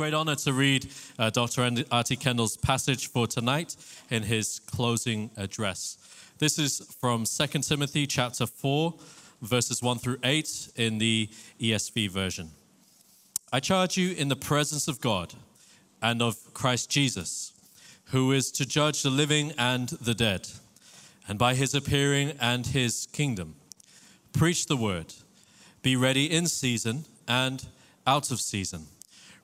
great honor to read uh, Dr. R.T. Kendall's passage for tonight in his closing address. This is from 2 Timothy chapter 4, verses 1 through 8 in the ESV version. I charge you in the presence of God and of Christ Jesus, who is to judge the living and the dead, and by his appearing and his kingdom. Preach the word, be ready in season and out of season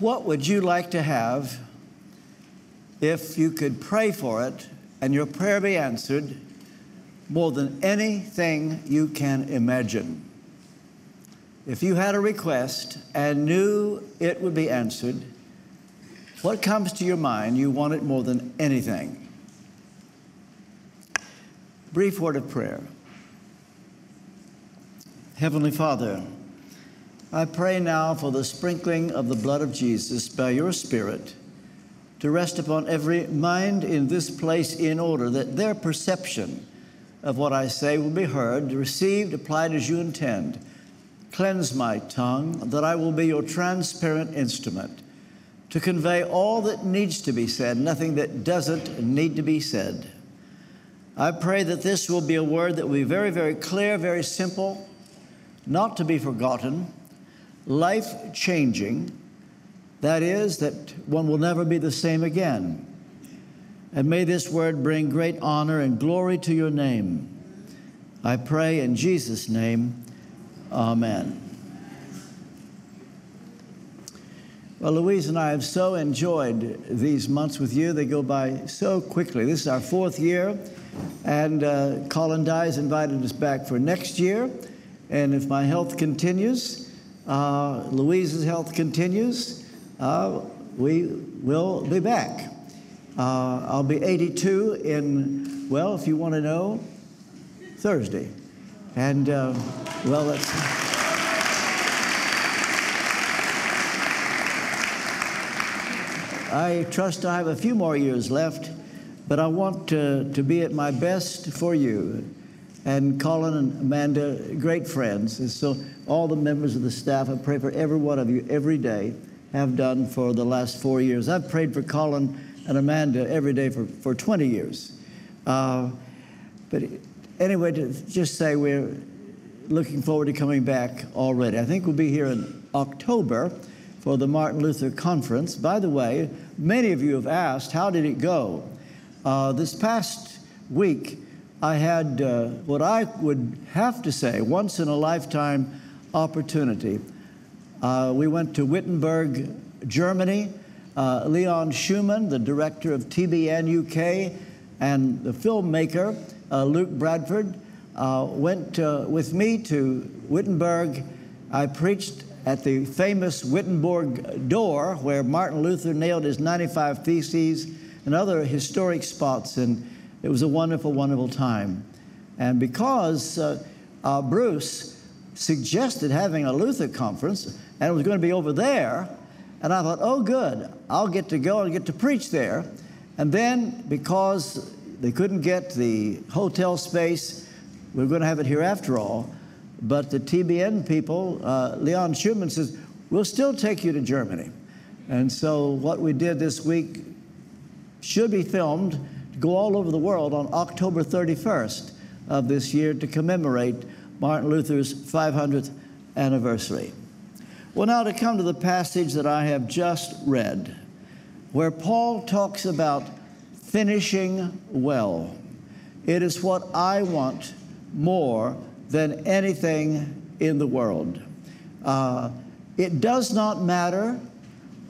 What would you like to have if you could pray for it and your prayer be answered more than anything you can imagine? If you had a request and knew it would be answered, what comes to your mind you want it more than anything? Brief word of prayer. Heavenly Father, I pray now for the sprinkling of the blood of Jesus by your Spirit to rest upon every mind in this place in order that their perception of what I say will be heard, received, applied as you intend. Cleanse my tongue that I will be your transparent instrument to convey all that needs to be said, nothing that doesn't need to be said. I pray that this will be a word that will be very, very clear, very simple, not to be forgotten life changing. That is, that one will never be the same again. And may this word bring great honor and glory to your name. I pray in Jesus' name, Amen. Well, Louise and I have so enjoyed these months with you. They go by so quickly. This is our fourth year, and uh, Colin Dye has invited us back for next year. And if my health continues, uh, Louise's health continues, uh, we will be back. Uh, I'll be 82 in, well, if you want to know, Thursday. And, uh, well, let's. I trust I have a few more years left, but I want to, to be at my best for you and Colin and Amanda, great friends. And so all the members of the staff, I pray for every one of you every day, have done for the last four years. I've prayed for Colin and Amanda every day for, for 20 years. Uh, but anyway, to just say we're looking forward to coming back already. I think we'll be here in October for the Martin Luther Conference. By the way, many of you have asked, how did it go? Uh, this past week, I had uh, what I would have to say once in a lifetime opportunity. Uh, we went to Wittenberg, Germany. Uh, Leon Schumann, the director of TBN UK, and the filmmaker uh, Luke Bradford uh, went uh, with me to Wittenberg. I preached at the famous Wittenberg door where Martin Luther nailed his 95 Theses and other historic spots. And it was a wonderful, wonderful time. And because uh, uh, Bruce suggested having a Luther conference, and it was going to be over there, and I thought, oh, good, I'll get to go and get to preach there. And then, because they couldn't get the hotel space, we are going to have it here after all. But the TBN people, uh, Leon Schumann says, we'll still take you to Germany. And so, what we did this week should be filmed go all over the world on October 31st. of this year to commemorate Martin Luther's 500th anniversary. Well, now to come to the passage that I have just read, where Paul talks about finishing well. It is what I want more than anything in the world. Uh, it does not matter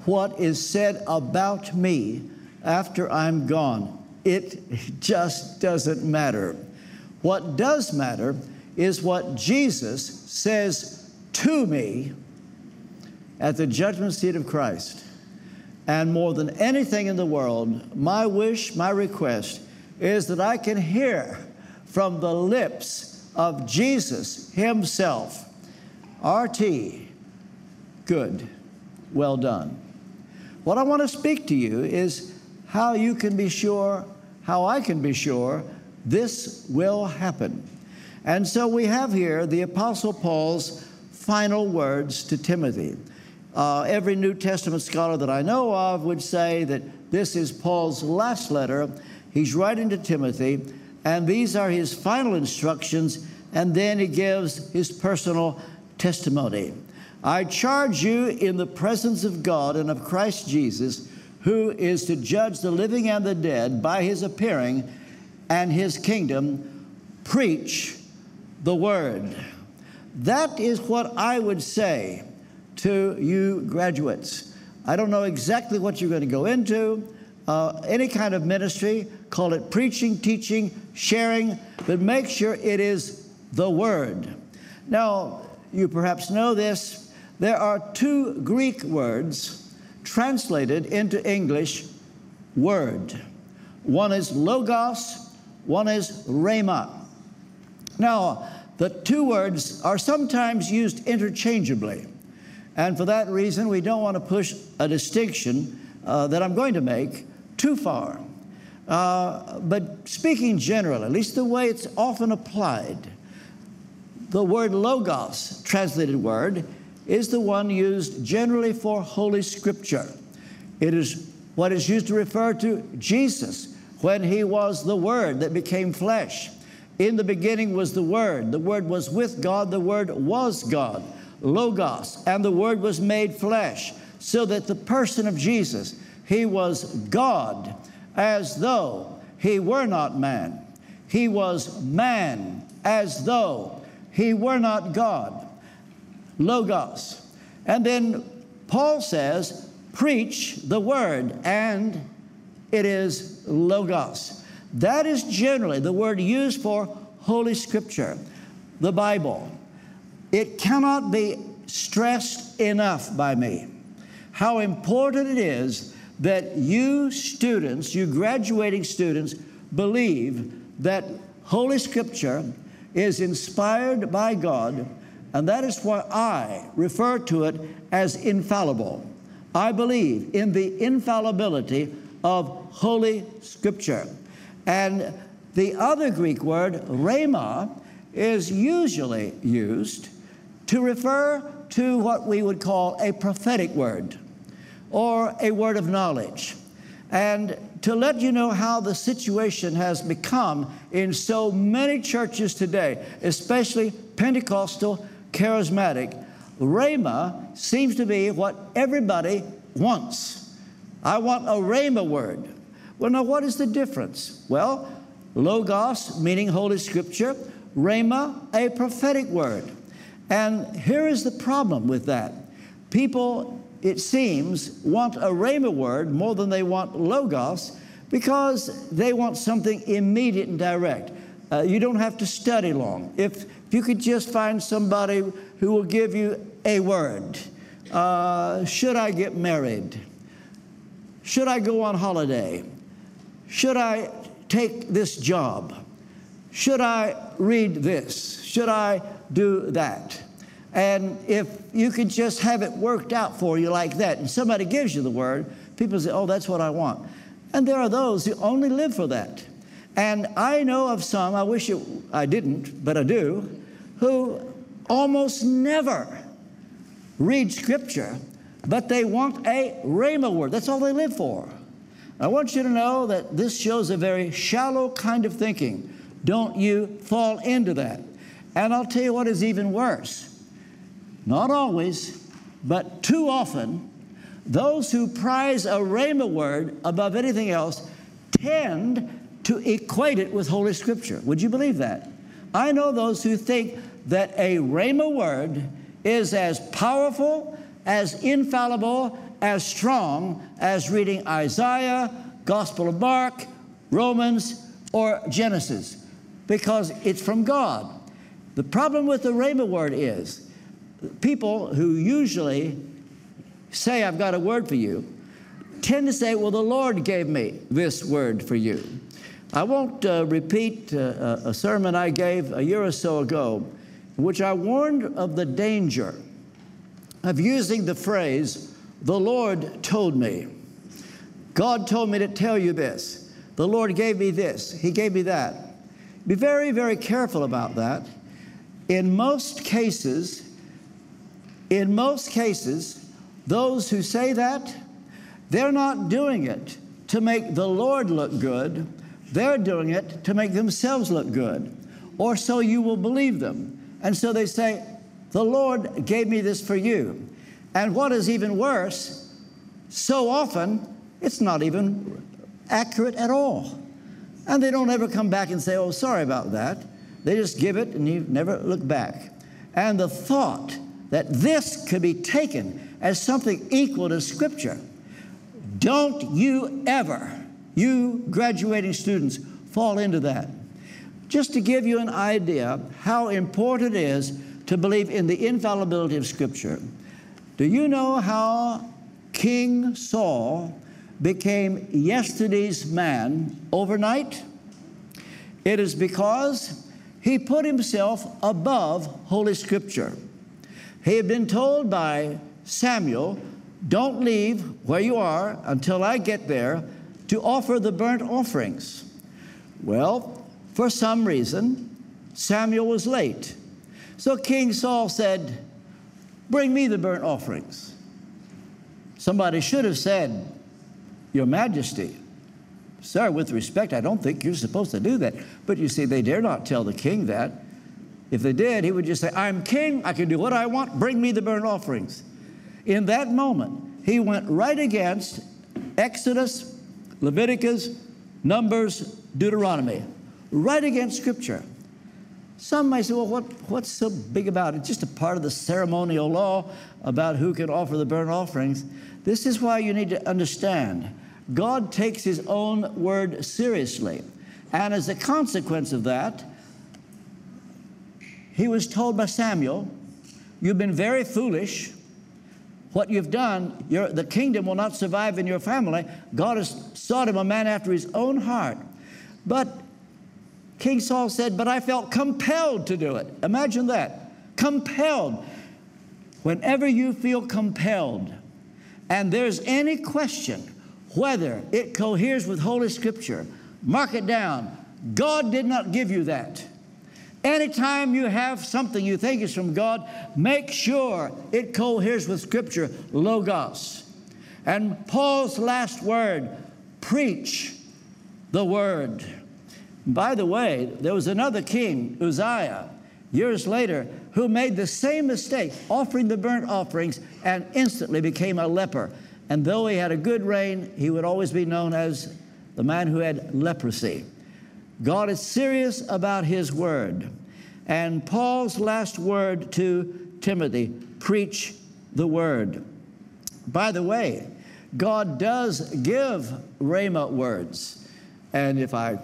what is said about me after I'm gone. It just doesn't matter. What does matter is what Jesus says to me at the judgment seat of Christ. And more than anything in the world, my wish, my request is that I can hear from the lips of Jesus Himself RT, good, well done. What I want to speak to you is how you can be sure, how I can be sure this will happen. And so we have here the Apostle Paul's final words to Timothy. Uh, every New Testament scholar that I know of would say that this is Paul's last letter. He's writing to Timothy, and these are his final instructions, and then he gives his personal testimony. I charge you in the presence of God and of Christ Jesus, who is to judge the living and the dead by his appearing and his kingdom, preach the word. That is what I would say to you graduates. I don't know exactly what you're going to go into, uh, any kind of ministry, call it preaching, teaching, sharing, but make sure it is the Word. Now, you perhaps know this. There are two Greek words translated into English word. One is logos, one is rhema. Now, the two words are sometimes used interchangeably. And for that reason, we don't want to push a distinction uh, that I'm going to make too far. Uh, but speaking generally, at least the way it's often applied, the word logos, translated word, is the one used generally for Holy Scripture. It is what is used to refer to Jesus when he was the Word that became flesh. In the beginning was the Word. The Word was with God. The Word was God. Logos, and the Word was made flesh, so that the person of Jesus, he was God, as though he were not man. He was man, as though he were not God. Logos. And then Paul says, preach the word, and it is logos. That is generally the word used for Holy Scripture, the Bible. It cannot be stressed enough by me how important it is that you students, you graduating students, believe that Holy Scripture is inspired by God, and that is why I refer to it as infallible. I believe in the infallibility of Holy Scripture. And the other Greek word, rhema, is usually used to refer to what we would call a prophetic word or a word of knowledge. And to let you know how the situation has become in so many churches today, especially Pentecostal, charismatic, Rhema seems to be what everybody wants. I want a Rhema word. Well, now what is the difference? Well, Logos, meaning Holy Scripture, Rhema, a prophetic word. And here is the problem with that. People, it seems, want a Rhema word more than they want Logos because they want something immediate and direct. Uh, you don't have to study long. If, if you could just find somebody who will give you a word uh, should I get married? Should I go on holiday? Should I take this job? Should I read this? Should I do that. And if you could just have it worked out for you like that, and somebody gives you the word, people say, Oh, that's what I want. And there are those who only live for that. And I know of some, I wish it, I didn't, but I do, who almost never read Scripture, but they want a Rhema word. That's all they live for. I want you to know that this shows a very shallow kind of thinking. don't you fall into that. And I'll tell you what is even worse. Not always, but too often, those who prize a Rhema word above anything else tend to equate it with Holy Scripture. Would you believe that? I know those who think that a Rhema word is as powerful, as infallible, as strong as reading Isaiah, Gospel of Mark, Romans, or Genesis, because it's from God. The problem with the Rhema word is people who usually say, I've got a word for you, tend to say, Well, the Lord gave me this word for you. I won't uh, repeat uh, a sermon I gave a year or so ago, which I warned of the danger of using the phrase, The Lord told me. God told me to tell you this. The Lord gave me this. He gave me that. Be very, very careful about that. In most cases, in most cases, those who say that, they're not doing it to make the Lord look good. They're doing it to make themselves look good, or so you will believe them. And so they say, The Lord gave me this for you. And what is even worse, so often it's not even accurate at all. And they don't ever come back and say, Oh, sorry about that. They just give it and you never look back. And the thought that this could be taken as something equal to Scripture, don't you ever, you graduating students, fall into that. Just to give you an idea how important it is to believe in the infallibility of Scripture. Do you know how King Saul became yesterday's man overnight? It is because he put himself above Holy Scripture. He had been told by Samuel, Don't leave where you are until I get there to offer the burnt offerings. Well, for some reason, Samuel was late. So King Saul said, Bring me the burnt offerings. Somebody should have said, Your Majesty. Sir, with respect, I don't think you're supposed to do that. But you see, they dare not tell the king that. If they did, he would just say, I'm king, I can do what I want, bring me the burnt offerings. In that moment, he went right against Exodus, Leviticus, Numbers, Deuteronomy, right against Scripture. Some may say, well, what, what's so big about it? Just a part of the ceremonial law about who can offer the burnt offerings. This is why you need to understand God takes His own word seriously. And as a consequence of that, he was told by Samuel, You've been very foolish. What you've done, the kingdom will not survive in your family. God has sought him a man after his own heart. But King Saul said, But I felt compelled to do it. Imagine that. Compelled. Whenever you feel compelled, and there's any question whether it coheres with Holy Scripture, mark it down. God did not give you that. Anytime you have something you think is from God, make sure it coheres with Scripture, Logos. And Paul's last word preach the word. By the way, there was another king, Uzziah, years later, who made the same mistake, offering the burnt offerings, and instantly became a leper. And though he had a good reign, he would always be known as the man who had leprosy. God is serious about his word. And Paul's last word to Timothy preach the word. By the way, God does give Rhema words. And if I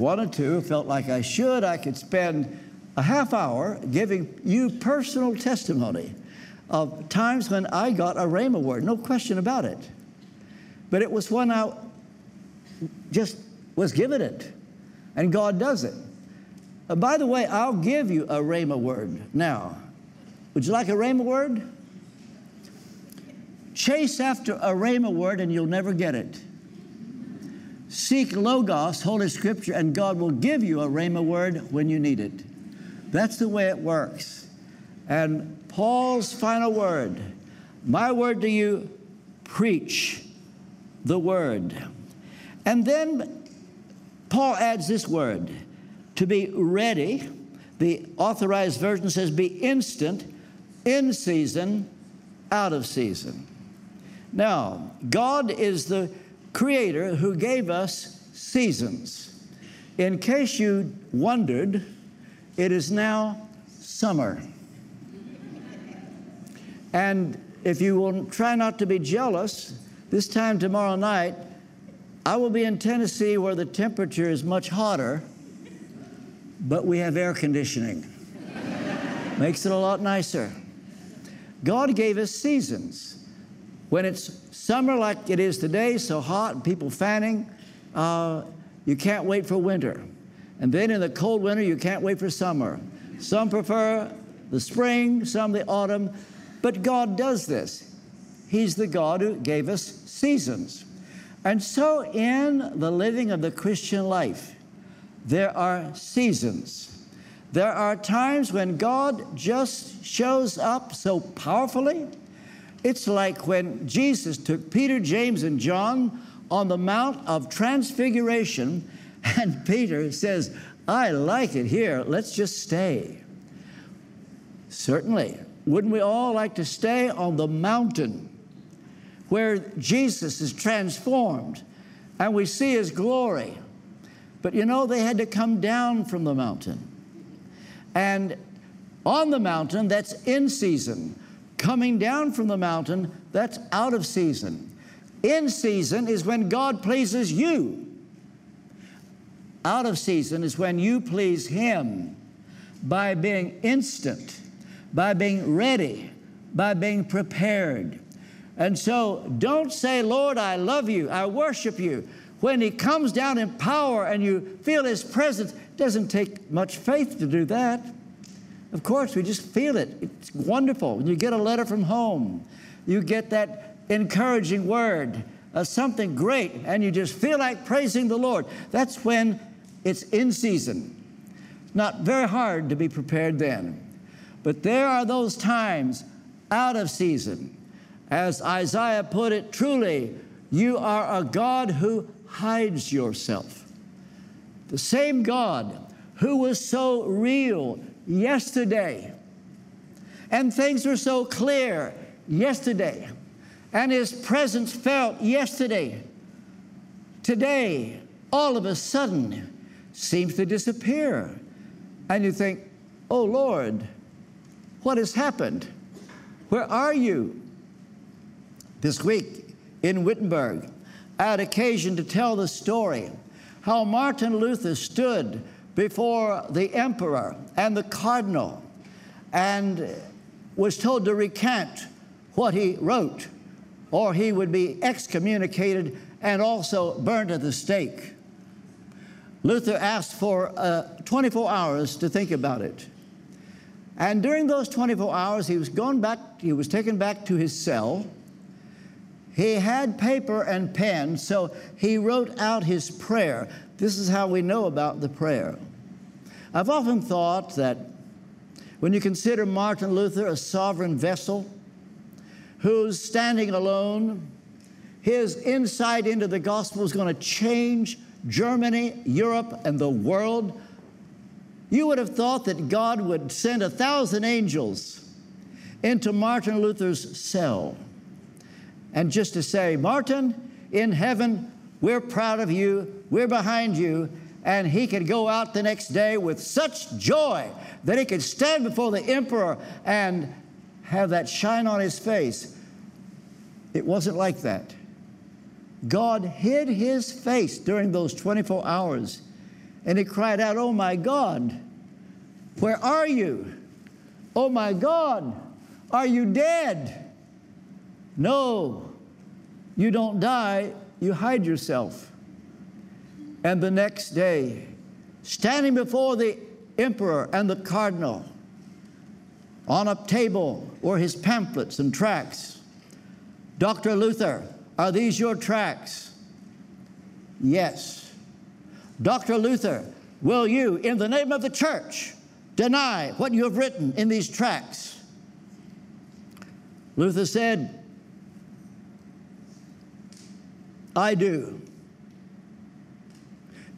wanted to, felt like I should, I could spend a half hour giving you personal testimony of times when I got a Rhema word, no question about it. But it was when I just was given it. And God does it. Uh, by the way, I'll give you a Rhema word now. Would you like a Rhema word? Chase after a Rhema word and you'll never get it. Seek Logos, Holy Scripture, and God will give you a Rhema word when you need it. That's the way it works. And Paul's final word, my word to you, preach the word. And then Paul adds this word to be ready. The authorized version says be instant, in season, out of season. Now, God is the creator who gave us seasons. In case you wondered, it is now summer. And if you will try not to be jealous, this time tomorrow night, I will be in Tennessee where the temperature is much hotter, but we have air conditioning. Makes it a lot nicer. God gave us seasons. When it's summer like it is today, so hot and people fanning, uh, you can't wait for winter. And then in the cold winter, you can't wait for summer. Some prefer the spring, some the autumn, but God does this. He's the God who gave us seasons. And so, in the living of the Christian life, there are seasons. There are times when God just shows up so powerfully. It's like when Jesus took Peter, James, and John on the Mount of Transfiguration, and Peter says, I like it here, let's just stay. Certainly. Wouldn't we all like to stay on the mountain where Jesus is transformed and we see his glory? But you know, they had to come down from the mountain. And on the mountain, that's in season. Coming down from the mountain, that's out of season. In season is when God pleases you. Out of season is when you please Him by being instant, by being ready, by being prepared. And so don't say, Lord, I love you, I worship you. When He comes down in power and you feel His presence, doesn't take much faith to do that. Of course, we just feel it. It's wonderful. When you get a letter from home, you get that encouraging word, uh, something great, and you just feel like praising the Lord. That's when it's in season. It's not very hard to be prepared then. But there are those times out of season. As Isaiah put it, truly, you are a God who hides yourself. The same God who was so real yesterday, and things were so clear yesterday, and His presence felt yesterday. Today, all of a sudden, seems to disappear. And you think, oh Lord, what has happened? Where are you? This week in Wittenberg, I had occasion to tell the story how Martin Luther stood before the emperor and the cardinal and was told to recant what he wrote, or he would be excommunicated and also burned at the stake. Luther asked for uh, 24 hours to think about it. And during those 24 hours, he was going back, he was taken back to his cell. He had paper and pen, so he wrote out his prayer. This is how we know about the prayer. I've often thought that when you consider Martin Luther a sovereign vessel who's standing alone, his insight into the gospel is going to change Germany, Europe, and the world. You would have thought that God would send a thousand angels into Martin Luther's cell and just to say, Martin, in heaven, we're proud of you, we're behind you, and he could go out the next day with such joy that he could stand before the emperor and have that shine on his face. It wasn't like that. God hid his face during those 24 hours and he cried out, Oh my God, where are you? Oh my God, are you dead? No, you don't die, you hide yourself. And the next day, standing before the emperor and the cardinal, on a table were his pamphlets and tracts. Dr. Luther, are these your tracts? Yes. Dr. Luther, will you, in the name of the church, deny what you have written in these tracts? Luther said, I do.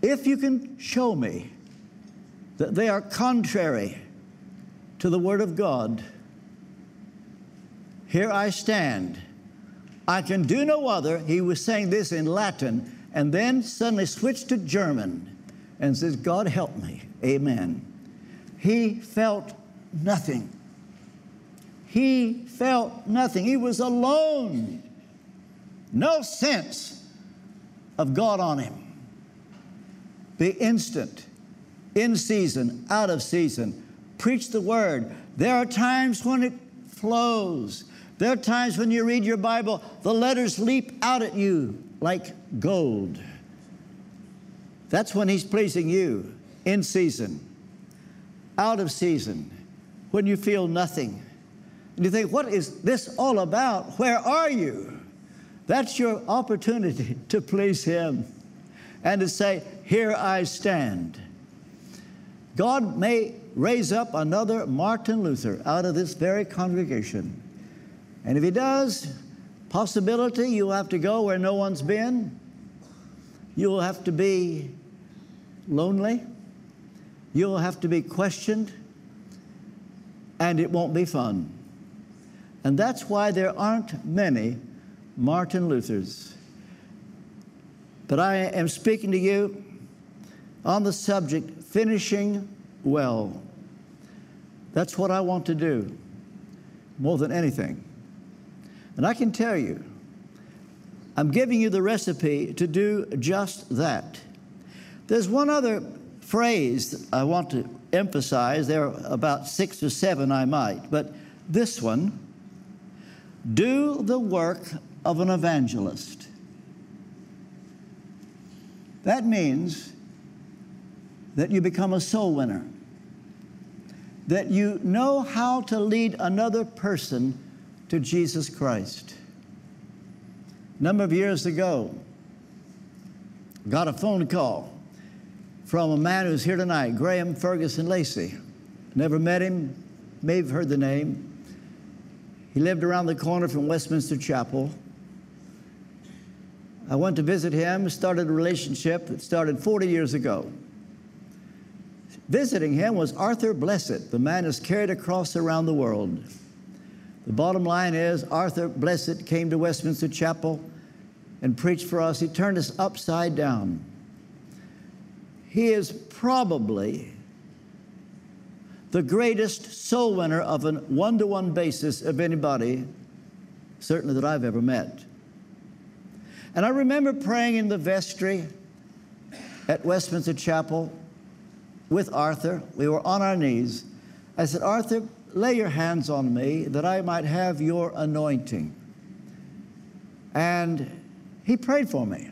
If you can show me that they are contrary to the Word of God. Here I stand. I can do no other. He was saying this in Latin and then suddenly switched to German and says, God help me. Amen. He felt nothing. He felt nothing. He was alone. No sense of God on him. The instant, in season, out of season, preach the word. There are times when it flows. There are times when you read your Bible, the letters leap out at you like gold. That's when He's pleasing you in season, out of season, when you feel nothing. And you think, what is this all about? Where are you? That's your opportunity to please Him and to say, Here I stand. God may raise up another Martin Luther out of this very congregation. And if He does, possibility you'll have to go where no one's been. You'll have to be lonely. You'll have to be questioned. And it won't be fun. And that's why there aren't many Martin Luthers. But I am speaking to you on the subject finishing well. That's what I want to do more than anything. And I can tell you, I'm giving you the recipe to do just that. There's one other phrase I want to emphasize. There are about six or seven I might, but this one do the work of an evangelist. That means that you become a soul winner, that you know how to lead another person to Jesus Christ. A number of years ago, got a phone call from a man who's here tonight, Graham Ferguson Lacey. Never met him, may have heard the name. He lived around the corner from Westminster Chapel. I went to visit him, started a relationship that started 40 years ago. Visiting him was Arthur Blessitt. the man is carried across around the world. The bottom line is Arthur Blessitt came to Westminster Chapel and preached for us. He turned us upside down. He is probably the greatest soul winner of a one to one basis of anybody, certainly that I've ever met. And I remember praying in the vestry at Westminster Chapel with Arthur. We were on our knees. I said, Arthur, lay your hands on me that I might have your anointing. And he prayed for me.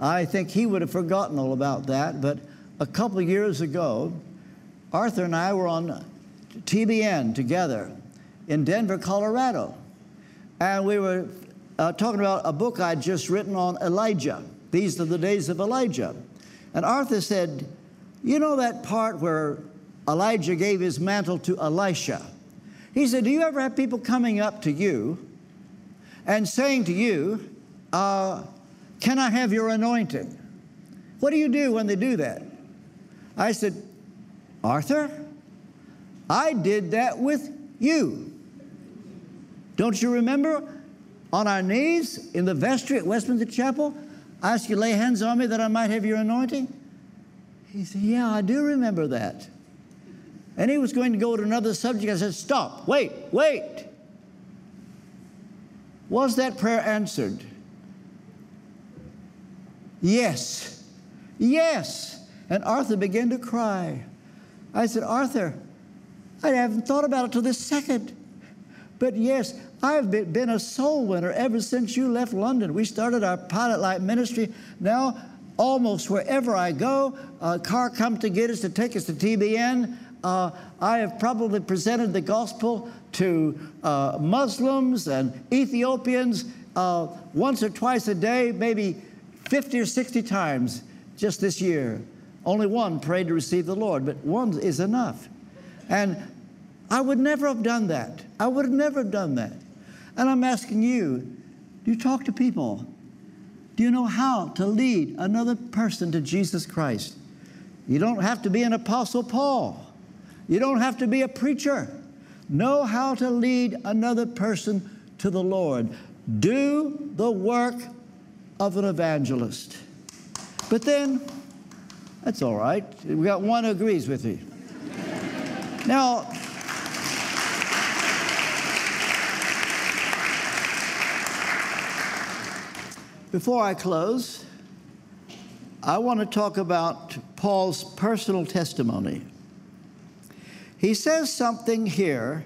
I think he would have forgotten all about that, but a couple of years ago, Arthur and I were on TBN together in Denver, Colorado. And we were uh, talking about a book I'd just written on Elijah. These are the days of Elijah. And Arthur said, You know that part where Elijah gave his mantle to Elisha. He said, Do you ever have people coming up to you and saying to you, uh, Can I have your anointing? What do you do when they do that? I said, Arthur, I did that with you. Don't you remember on our knees in the vestry at Westminster Chapel? I asked you to lay hands on me that I might have your anointing. He said, Yeah, I do remember that. And he was going to go to another subject. I said, Stop, wait, wait. Was that prayer answered? Yes, yes. And Arthur began to cry. I said, Arthur, I haven't thought about it till this second. But yes, I've been a soul winner ever since you left London. We started our pilot light ministry. Now, almost wherever I go, a car comes to get us to take us to TBN. Uh, I have probably presented the gospel to uh, Muslims and Ethiopians uh, once or twice a day, maybe 50 or 60 times just this year. Only one prayed to receive the Lord, but one is enough. And I would never have done that. I would have never done that. And I'm asking you do you talk to people? Do you know how to lead another person to Jesus Christ? You don't have to be an Apostle Paul. You don't have to be a preacher. Know how to lead another person to the Lord. Do the work of an evangelist. But then, that's all right. We got one who agrees with you. Now, before I close, I want to talk about Paul's personal testimony. He says something here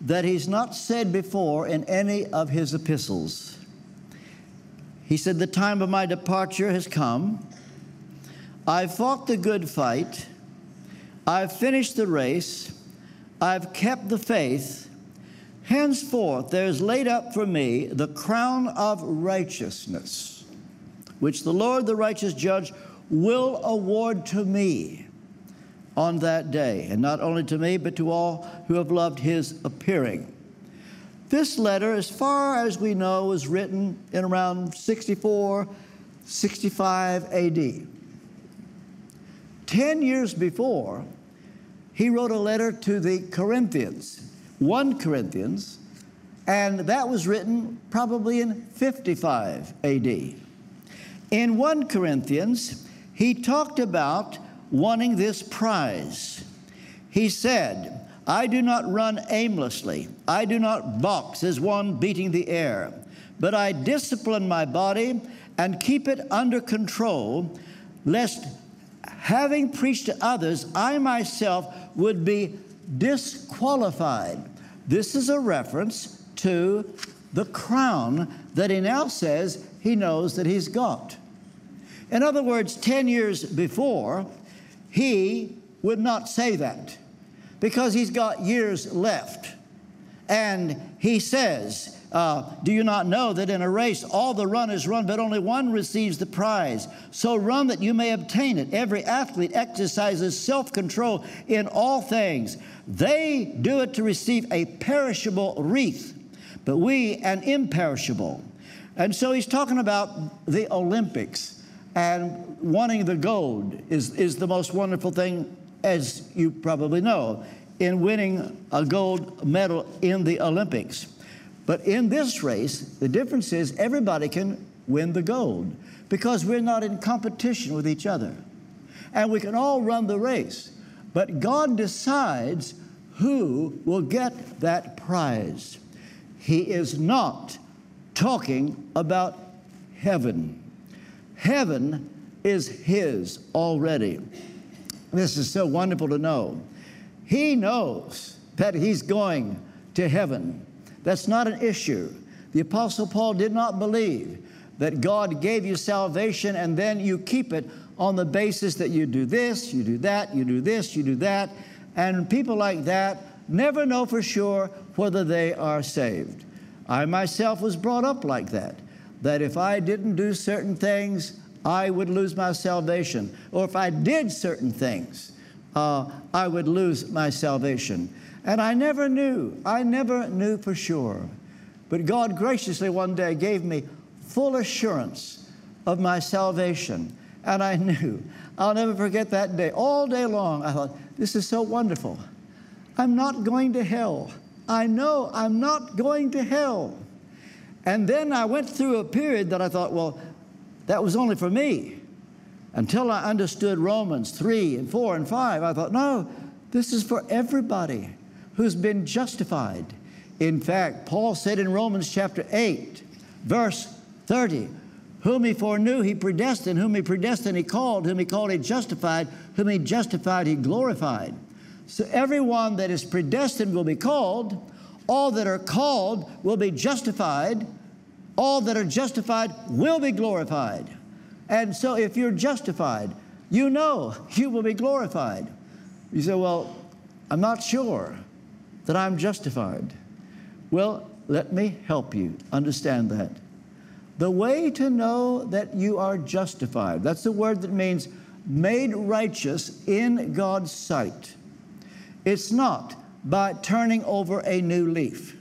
that he's not said before in any of his epistles. He said, The time of my departure has come. I've fought the good fight. I've finished the race. I've kept the faith. Henceforth, there is laid up for me the crown of righteousness, which the Lord, the righteous judge, will award to me on that day, and not only to me, but to all who have loved his appearing. This letter, as far as we know, was written in around 64, 65 AD. Ten years before, he wrote a letter to the Corinthians, 1 Corinthians, and that was written probably in 55 AD. In 1 Corinthians, he talked about wanting this prize. He said, I do not run aimlessly. I do not box as one beating the air, but I discipline my body and keep it under control, lest having preached to others, I myself would be disqualified. This is a reference to the crown that he now says he knows that he's got. In other words, 10 years before, he would not say that because he's got years left. And he says, uh, Do you not know that in a race all the runners run, but only one receives the prize? So run that you may obtain it. Every athlete exercises self control in all things. They do it to receive a perishable wreath, but we an imperishable. And so he's talking about the Olympics and wanting the gold is, is the most wonderful thing, as you probably know, in winning a gold medal in the Olympics. But in this race, the difference is everybody can win the gold because we're not in competition with each other. And we can all run the race. But God decides who will get that prize. He is not talking about heaven. Heaven is His already. This is so wonderful to know. He knows that He's going to heaven. That's not an issue. The Apostle Paul did not believe that God gave you salvation and then you keep it on the basis that you do this, you do that, you do this, you do that. And people like that never know for sure whether they are saved. I myself was brought up like that that if I didn't do certain things, I would lose my salvation. Or if I did certain things, uh, I would lose my salvation. And I never knew, I never knew for sure. But God graciously one day gave me full assurance of my salvation. And I knew. I'll never forget that day. All day long, I thought, this is so wonderful. I'm not going to hell. I know I'm not going to hell. And then I went through a period that I thought, well, that was only for me. Until I understood Romans 3 and 4 and 5, I thought, no, this is for everybody who's been justified. In fact, Paul said in Romans chapter 8, verse 30, whom he foreknew, he predestined, whom he predestined, he called, whom he called, he justified, whom he justified, he glorified. So everyone that is predestined will be called, all that are called will be justified. All that are justified will be glorified. And so if you're justified, you know you will be glorified. You say, Well, I'm not sure that I'm justified. Well, let me help you understand that. The way to know that you are justified, that's the word that means made righteous in God's sight. It's not by turning over a new leaf.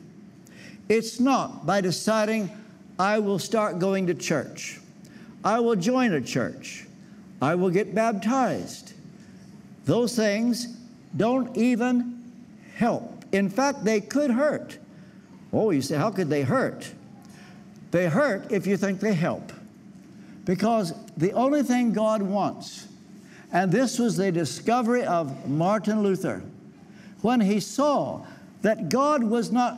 It's not by deciding, I will start going to church. I will join a church. I will get baptized. those things don't even help. In fact, they could hurt. Oh, you say, how could they hurt? They hurt if you think they help. Because the only thing God wants, and this was the discovery of Martin Luther, when he saw that God was not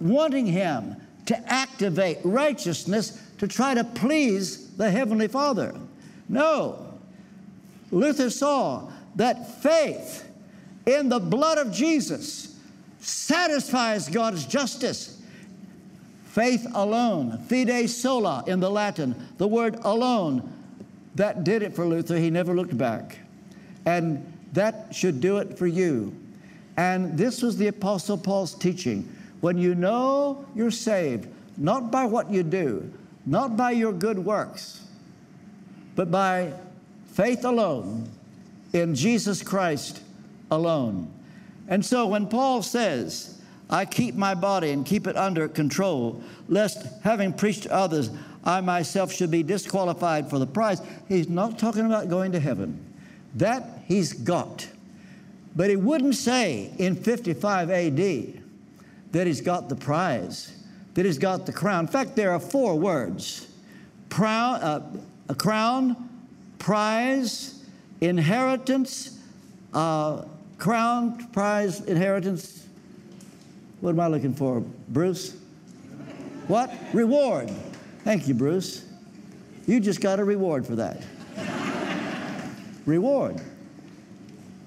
wanting him to activate righteousness to try to please the Heavenly Father. No. Luther saw that faith in the blood of Jesus satisfies God's justice. Faith alone, fide sola in the Latin, the word alone, that did it for Luther. He never looked back. And that should do it for you. And this was the Apostle Paul's teaching. When you know you're saved, not by what you do, not by your good works, but by faith alone in Jesus Christ alone. And so when Paul says, I keep my body and keep it under control, lest having preached to others, I myself should be disqualified for the prize, he's not talking about going to heaven. That he's got. But he wouldn't say in 55 AD that he's got the prize, that he's got the crown. In fact, there are four words Proud, uh, a crown, prize, inheritance, uh, crown, prize, inheritance. What am I looking for, Bruce? What? Reward. Thank you, Bruce. You just got a reward for that. reward.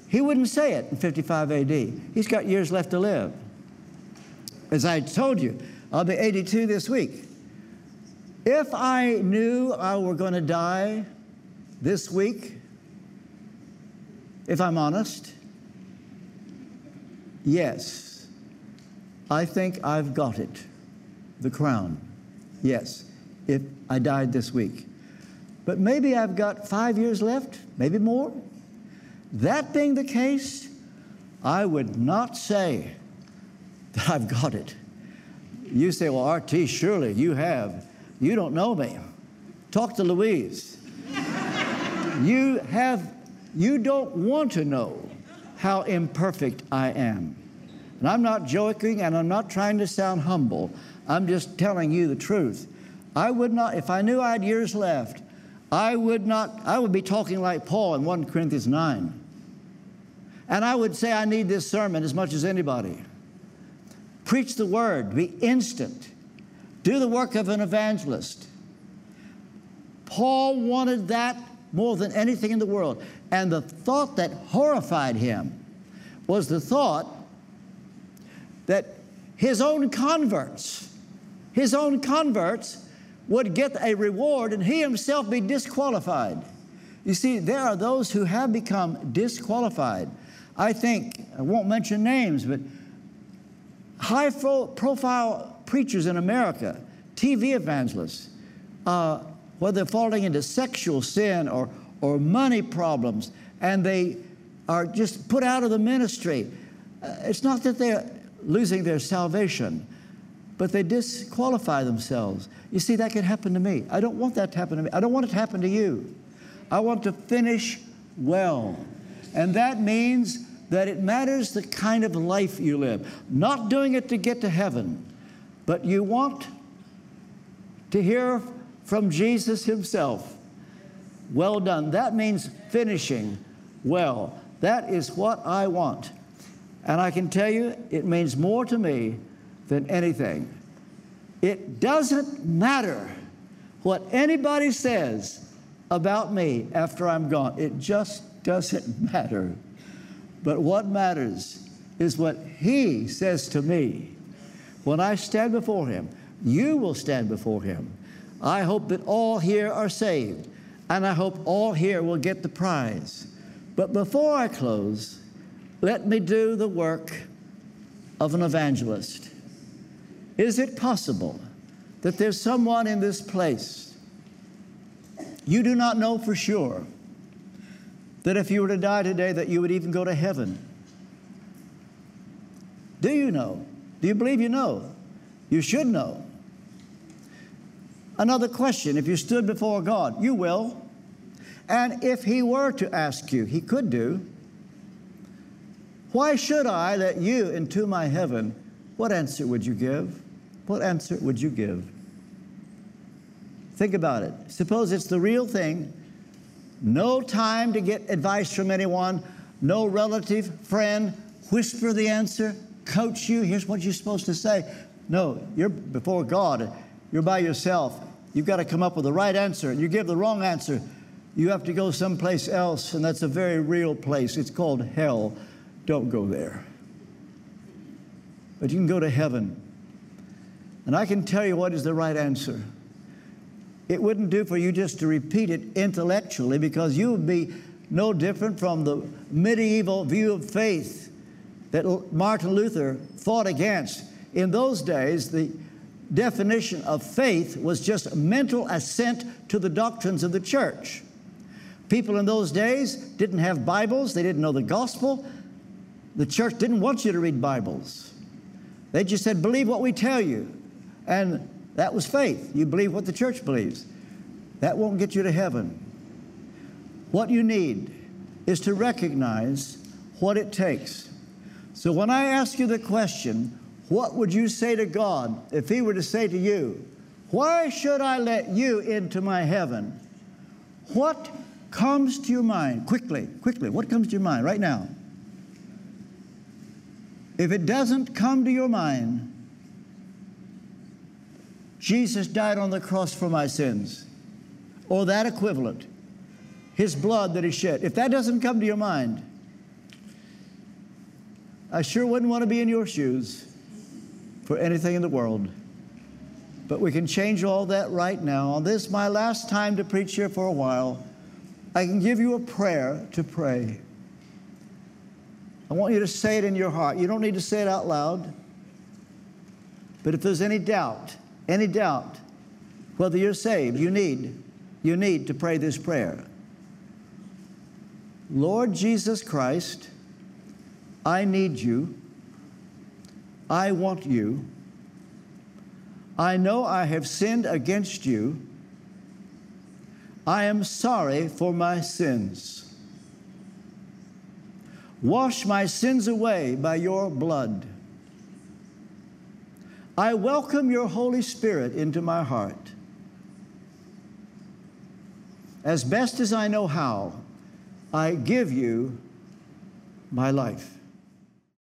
He wouldn't say it in 55 AD. He's got years left to live. As I told you, I'll be 82 this week. If I knew I were going to die this week, if I'm honest, yes, I think I've got it, the crown. Yes, if I died this week. But maybe I've got five years left, maybe more. That being the case, I would not say that I've got it. You say, well, RT, surely you have. You don't know me. Talk to Louise. you have, you don't want to know how imperfect I am. And I'm not joking and I'm not trying to sound humble. I'm just telling you the truth. I would not, if I knew I had years left, I would not, I would be talking like Paul in 1 Corinthians 9. And I would say I need this sermon as much as anybody. Preach the word, be instant, do the work of an evangelist. Paul wanted that more than anything in the world. And the thought that horrified him was the thought that his own converts, his own converts would get a reward and he himself be disqualified. You see, there are those who have become disqualified. I think, I won't mention names, but high profile preachers in America, TV evangelists, uh, whether falling into sexual sin or, or money problems, and they are just put out of the ministry. Uh, it's not that they're losing their salvation, but they disqualify themselves. You see, that can happen to me. I don't want that to happen to me. I don't want it to happen to you. I want to finish well. And that means that it matters the kind of life you live. Not doing it to get to heaven, but you want to hear from Jesus Himself. Well done. That means finishing well. That is what I want. And I can tell you, it means more to me than anything. It doesn't matter what anybody says about me after I'm gone, it just doesn't matter. But what matters is what He says to me. When I stand before Him, you will stand before Him. I hope that all here are saved, and I hope all here will get the prize. But before I close, let me do the work of an evangelist. Is it possible that there's someone in this place you do not know for sure? that if you were to die today that you would even go to heaven? Do you know? Do you believe you know? You should know. Another question if you stood before God, you will. And if He were to ask you, He could do, Why should I let you into my heaven? What answer would you give? What answer would you give? Think about it. Suppose it's the real thing. No time to get advice from anyone, no relative, friend, whisper the answer, coach you. Here's what you're supposed to say. No, you're before God. You're by yourself. You've got to come up with the right answer. You give the wrong answer, you have to go someplace else, and that's a very real place. It's called hell. Don't go there. But you can go to heaven. And I can tell you what is the right answer. It wouldn't do for you just to repeat it intellectually because you would be no different from the medieval view of faith that Martin Luther fought against. In those days, the definition of faith was just mental assent to the doctrines of the church. People in those days didn't have Bibles, they didn't know the gospel. The church didn't want you to read Bibles. They just said, believe what we tell you. And that was faith. You believe what the church believes. That won't get you to heaven. What you need is to recognize what it takes. So when I ask you the question, what would you say to God if He were to say to you, Why should I let you into my heaven? What comes to your mind? Quickly, quickly, what comes to your mind right now? If it doesn't come to your mind, Jesus died on the cross for my sins, or that equivalent, his blood that he shed. If that doesn't come to your mind, I sure wouldn't want to be in your shoes for anything in the world. But we can change all that right now. On this, my last time to preach here for a while, I can give you a prayer to pray. I want you to say it in your heart. You don't need to say it out loud. But if there's any doubt, any doubt whether you're saved, you need, you need to pray this prayer. Lord Jesus Christ, I need you. I want you. I know I have sinned against you. I am sorry for my sins. Wash my sins away by your blood. I welcome your Holy Spirit into my heart. As best as I know how, I give you my life.